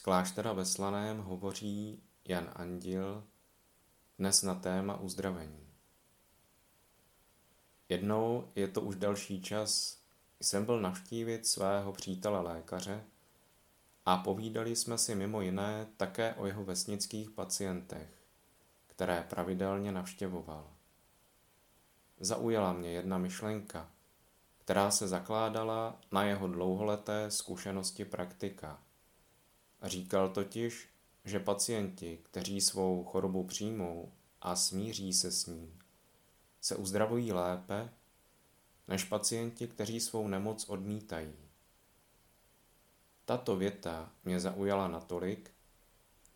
kláštera ve Slaném hovoří Jan Andil dnes na téma uzdravení. Jednou, je to už další čas, jsem byl navštívit svého přítele lékaře a povídali jsme si mimo jiné také o jeho vesnických pacientech, které pravidelně navštěvoval. Zaujala mě jedna myšlenka, která se zakládala na jeho dlouholeté zkušenosti praktika. Říkal totiž, že pacienti, kteří svou chorobu přijmou a smíří se s ní, se uzdravují lépe než pacienti, kteří svou nemoc odmítají. Tato věta mě zaujala natolik,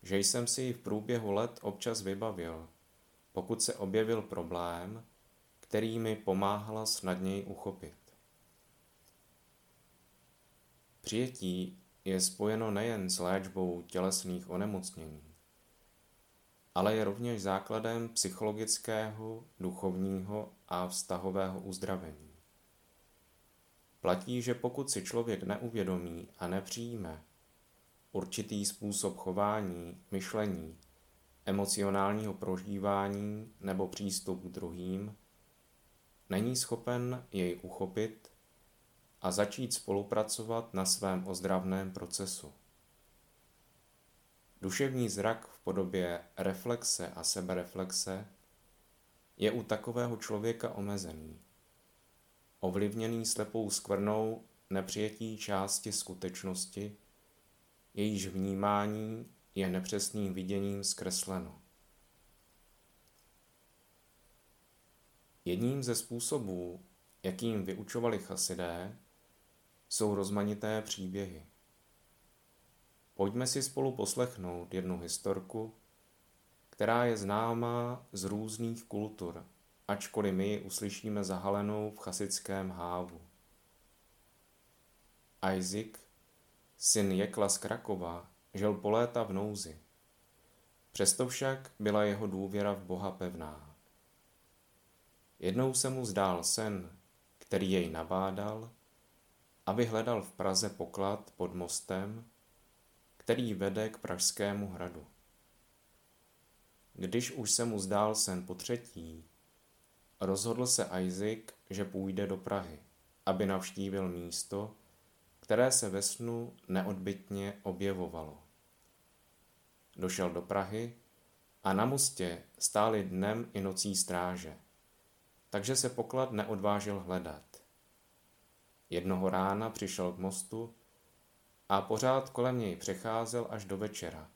že jsem si ji v průběhu let občas vybavil, pokud se objevil problém, který mi pomáhala snadněji uchopit. Přijetí je spojeno nejen s léčbou tělesných onemocnění, ale je rovněž základem psychologického, duchovního a vztahového uzdravení. Platí, že pokud si člověk neuvědomí a nepřijme určitý způsob chování, myšlení, emocionálního prožívání nebo přístup k druhým, není schopen jej uchopit a začít spolupracovat na svém ozdravném procesu. Duševní zrak v podobě reflexe a sebereflexe je u takového člověka omezený, ovlivněný slepou skvrnou nepřijetí části skutečnosti, jejíž vnímání je nepřesným viděním zkresleno. Jedním ze způsobů, jakým vyučovali chasidé, jsou rozmanité příběhy. Pojďme si spolu poslechnout jednu historku, která je známá z různých kultur, ačkoliv my ji uslyšíme zahalenou v chasickém hávu. Isaac, syn Jekla z Krakova, žil po léta v nouzi. Přesto však byla jeho důvěra v Boha pevná. Jednou se mu zdál sen, který jej nabádal, aby hledal v Praze poklad pod mostem, který vede k Pražskému hradu. Když už se mu zdál sen po třetí, rozhodl se Isaac, že půjde do Prahy, aby navštívil místo, které se ve snu neodbitně objevovalo. Došel do Prahy a na mostě stály dnem i nocí stráže, takže se poklad neodvážil hledat. Jednoho rána přišel k mostu a pořád kolem něj přecházel až do večera,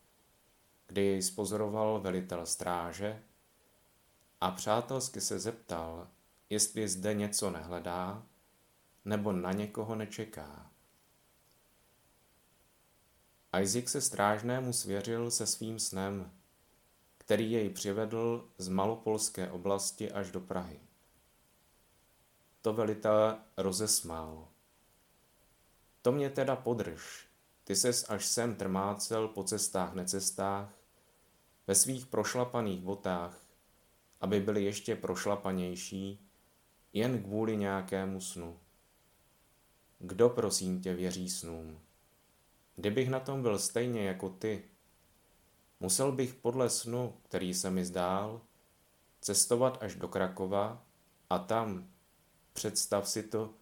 kdy jej spozoroval velitel stráže a přátelsky se zeptal, jestli zde něco nehledá nebo na někoho nečeká. Isaac se strážnému svěřil se svým snem, který jej přivedl z malopolské oblasti až do Prahy. To velitel rozesmál. To mě teda podrž, ty ses až sem trmácel po cestách necestách, ve svých prošlapaných botách, aby byly ještě prošlapanější, jen kvůli nějakému snu. Kdo prosím tě věří snům? Kdybych na tom byl stejně jako ty, musel bych podle snu, který se mi zdál, cestovat až do Krakova a tam, představ si to,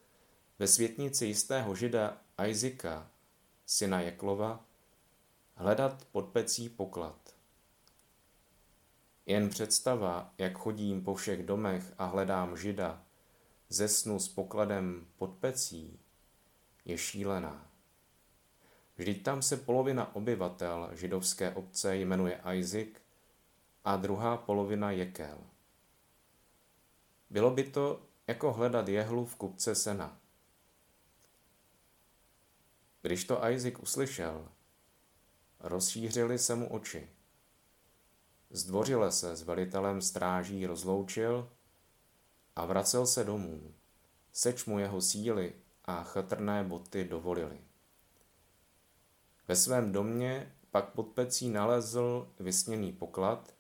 ve světnici jistého žida Isaaca, syna Jeklova, hledat pod pecí poklad. Jen představa, jak chodím po všech domech a hledám žida, ze snu s pokladem pod pecí, je šílená. Vždyť tam se polovina obyvatel židovské obce jmenuje Isaac a druhá polovina Jekel. Bylo by to jako hledat jehlu v kupce sena. Když to Isaac uslyšel, rozšířily se mu oči. Zdvořile se s velitelem stráží rozloučil a vracel se domů, seč mu jeho síly a chatrné boty dovolili. Ve svém domě pak pod pecí nalezl vysněný poklad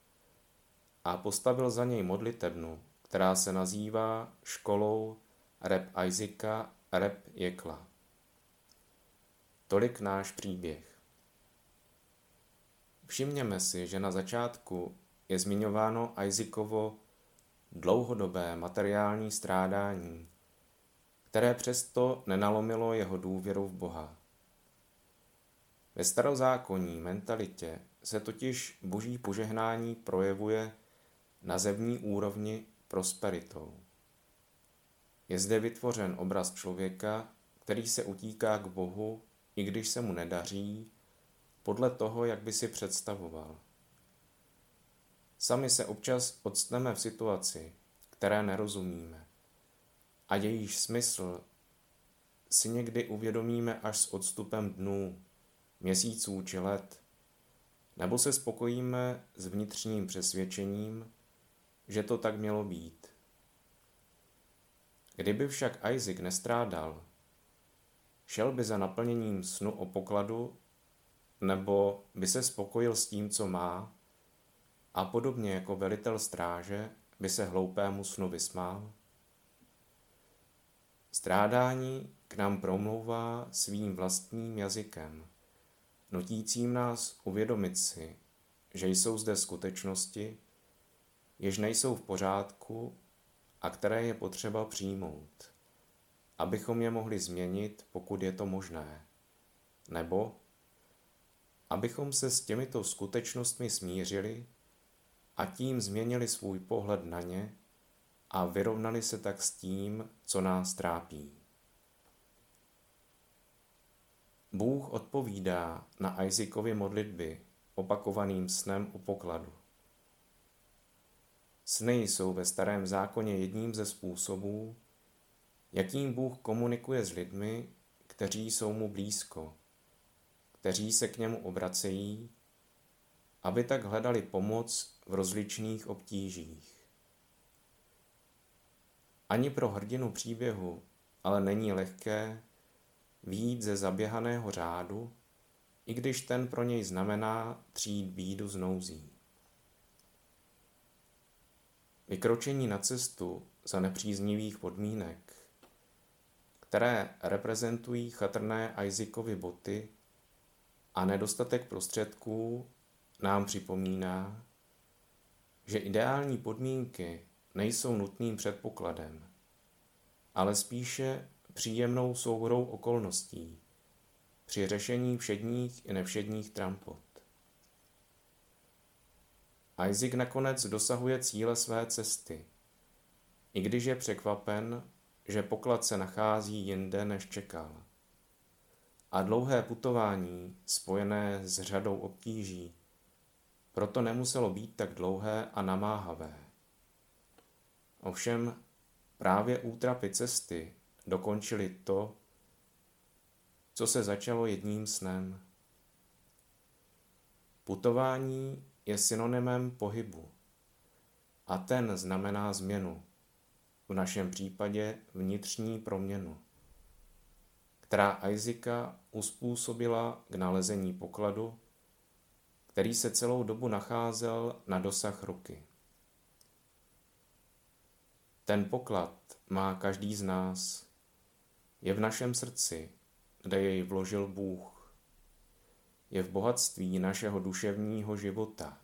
a postavil za něj modlitebnu, která se nazývá školou Rep Isaaca Rep Jekla. Tolik náš příběh. Všimněme si, že na začátku je zmiňováno Isaacovo dlouhodobé materiální strádání, které přesto nenalomilo jeho důvěru v Boha. Ve starozákonní mentalitě se totiž boží požehnání projevuje na zemní úrovni prosperitou. Je zde vytvořen obraz člověka, který se utíká k Bohu, i když se mu nedaří, podle toho, jak by si představoval. Sami se občas odstneme v situaci, které nerozumíme a jejíž smysl si někdy uvědomíme až s odstupem dnů, měsíců či let, nebo se spokojíme s vnitřním přesvědčením, že to tak mělo být. Kdyby však Isaac nestrádal, šel by za naplněním snu o pokladu, nebo by se spokojil s tím, co má, a podobně jako velitel stráže by se hloupému snu vysmál? Strádání k nám promlouvá svým vlastním jazykem, nutícím nás uvědomit si, že jsou zde skutečnosti, jež nejsou v pořádku a které je potřeba přijmout, abychom je mohli změnit, pokud je to možné, nebo abychom se s těmito skutečnostmi smířili a tím změnili svůj pohled na ně a vyrovnali se tak s tím, co nás trápí. Bůh odpovídá na Isaacovi modlitby opakovaným snem u pokladu. Sny jsou ve starém zákoně jedním ze způsobů, jakým Bůh komunikuje s lidmi, kteří jsou mu blízko, kteří se k němu obracejí, aby tak hledali pomoc v rozličných obtížích. Ani pro hrdinu příběhu ale není lehké výjít ze zaběhaného řádu, i když ten pro něj znamená třít bídu z nouzí. Vykročení na cestu za nepříznivých podmínek, které reprezentují chatrné Isaacovi boty a nedostatek prostředků, nám připomíná, že ideální podmínky nejsou nutným předpokladem, ale spíše příjemnou souhrou okolností při řešení všedních i nevšedních trampot. Isaac nakonec dosahuje cíle své cesty, i když je překvapen, že poklad se nachází jinde, než čekal. A dlouhé putování, spojené s řadou obtíží, proto nemuselo být tak dlouhé a namáhavé. Ovšem právě útrapy cesty dokončili to, co se začalo jedním snem. Putování je synonymem pohybu a ten znamená změnu, v našem případě vnitřní proměnu, která Isaaca uspůsobila k nalezení pokladu, který se celou dobu nacházel na dosah ruky. Ten poklad má každý z nás. Je v našem srdci, kde jej vložil Bůh. Je v bohatství našeho duševního života,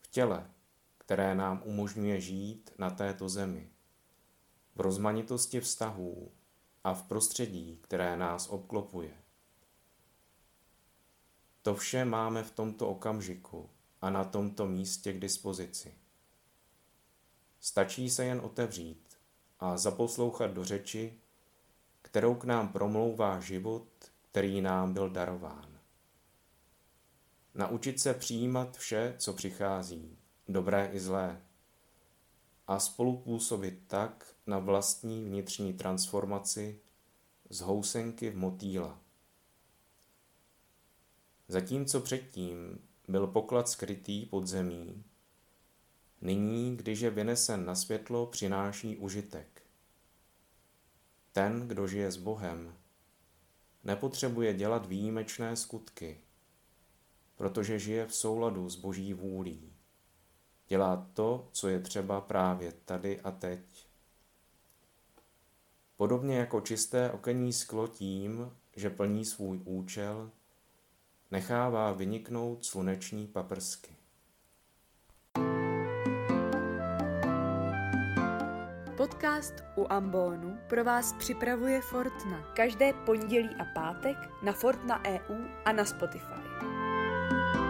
v těle, které nám umožňuje žít na této zemi, v rozmanitosti vztahů a v prostředí, které nás obklopuje. To vše máme v tomto okamžiku a na tomto místě k dispozici. Stačí se jen otevřít a zaposlouchat do řeči, kterou k nám promlouvá život, který nám byl darován. Naučit se přijímat vše, co přichází, dobré i zlé, a spolupůsobit tak na vlastní vnitřní transformaci z housenky v motýla. Zatímco předtím byl poklad skrytý pod zemí, nyní, když je vynesen na světlo, přináší užitek. Ten, kdo žije s Bohem, nepotřebuje dělat výjimečné skutky, protože žije v souladu s boží vůlí. Dělá to, co je třeba právě tady a teď. Podobně jako čisté okenní sklo tím, že plní svůj účel, nechává vyniknout sluneční paprsky. Podcast u Ambonu pro vás připravuje Fortna každé pondělí a pátek na Fortna EU a na Spotify. Bye.